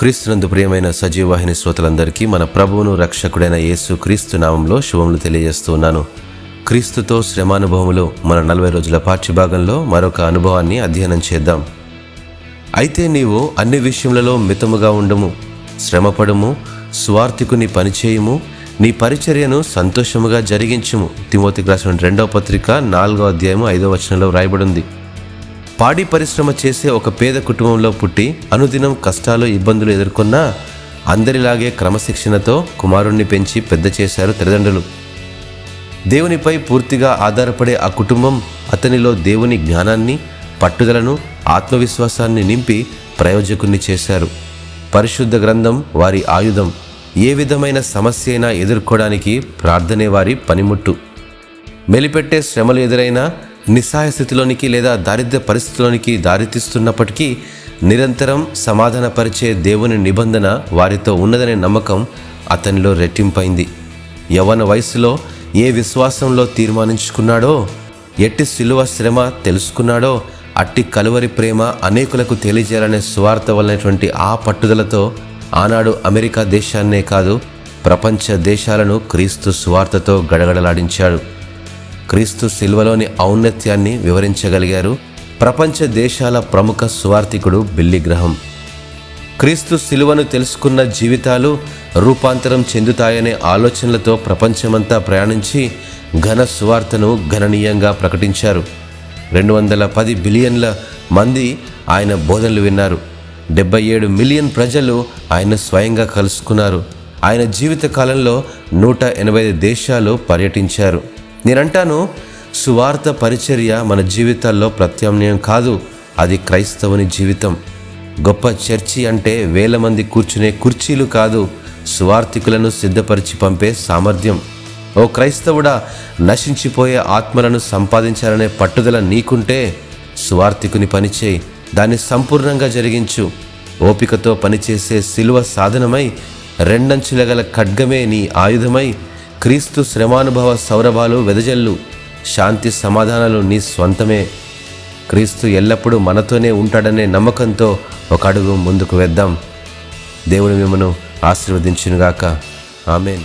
క్రీస్తునందు ప్రియమైన సజీవవాహిని శ్రోతలందరికీ మన ప్రభువును రక్షకుడైన యేసు క్రీస్తు నామంలో శుభములు తెలియజేస్తూ ఉన్నాను. క్రీస్తుతో శ్రమానుభవములో మన నలభై రోజుల పాఠ్యభాగంలో మరొక అనుభవాన్ని అధ్యయనం చేద్దాం. అయితే నీవు అన్ని విషయములలో మితముగా ఉండము శ్రమపడము స్వార్థికుని పనిచేయము నీ పరిచర్యను సంతోషముగా జరిగించుము. తిమోతికి రాసిన రెండవ పత్రిక నాలుగో అధ్యాయము ఐదో వచనంలో వ్రాయబడింది. పాడి పరిశ్రమ చేసే ఒక పేద కుటుంబంలో పుట్టి అనుదినం కష్టాలు ఇబ్బందులు ఎదుర్కొన్నా అందరిలాగే క్రమశిక్షణతో కుమారుణ్ణి పెంచి పెద్ద చేశారు తల్లిదండ్రులు. దేవునిపై పూర్తిగా ఆధారపడే ఆ కుటుంబం అతనిలో దేవుని జ్ఞానాన్ని పట్టుదలను ఆత్మవిశ్వాసాన్ని నింపి ప్రయోజకుణ్ణి చేశారు. పరిశుద్ధ గ్రంథం వారి ఆయుధం. ఏ విధమైన సమస్య అయినా ఎదుర్కోవడానికి ప్రార్థనే వారి పనిముట్టు. మెలిపెట్టే శ్రమలు ఎదురైనా నిస్సహాయ స్థితిలోనికి లేదా దారిద్ర్య పరిస్థితిలోనికి దారితీస్తున్నప్పటికీ నిరంతరం సమాధానపరిచే దేవుని నిబంధన వారితో ఉన్నదనే నమ్మకం అతనిలో రెట్టింపైంది. యవన వయసులో ఏ విశ్వాసంలో తీర్మానించుకున్నాడో ఎట్టి సిలువ శ్రమ తెలుసుకున్నాడో అట్టి కలువరి ప్రేమ అనేకులకు తెలియజేయాలనే స్వార్థ వలనటువంటి ఆ పట్టుదలతో ఆనాడు అమెరికా దేశాన్నే కాదు ప్రపంచ దేశాలను క్రీస్తు స్వార్థతో గడగడలాడించాడు. క్రీస్తు శిల్వలోని ఔన్నత్యాన్ని వివరించగలిగారు ప్రపంచ దేశాల ప్రముఖ సువార్థికుడు బిల్లి గ్రహం. క్రీస్తు శిలువను తెలుసుకున్న జీవితాలు రూపాంతరం చెందుతాయనే ఆలోచనలతో ప్రపంచమంతా ప్రయాణించి ఘన సువార్తను గణనీయంగా ప్రకటించారు. రెండు వందల పది బిలియన్ల మంది ఆయన బోధనలు విన్నారు. డెబ్బై ఏడు మిలియన్ ప్రజలు ఆయన స్వయంగా కలుసుకున్నారు. ఆయన జీవిత కాలంలో నూట ఎనభై ఐదు దేశాలు పర్యటించారు. నేనంటాను సువార్త పరిచర్య మన జీవితాల్లో ప్రత్యామ్నాయం కాదు అది క్రైస్తవుని జీవితం. గొప్ప చర్చి అంటే వేల మంది కూర్చునే కుర్చీలు కాదు సువార్థికులను సిద్ధపరిచి పంపే సామర్థ్యం. ఓ క్రైస్తవుడా నశించిపోయే ఆత్మలను సంపాదించాలనే పట్టుదల నీకుంటే సువార్థికుని పనిచేయి దాన్ని సంపూర్ణంగా జరిగించు. ఓపికతో పనిచేసే శిలువ సాధనమై రెండంచుల గల ఖడ్గమే నీ ఆయుధమై క్రీస్తు శ్రమానుభవ సౌరభాలు వెదజల్లు శాంతి సమాధానాలు నీ స్వంతమే. క్రీస్తు ఎల్లప్పుడూ మనతోనే ఉంటాడనే నమ్మకంతో ఒక అడుగు ముందుకు వేద్దాం. దేవుడు మిమ్మను ఆశీర్వదించునుగాక. ఆమెన్.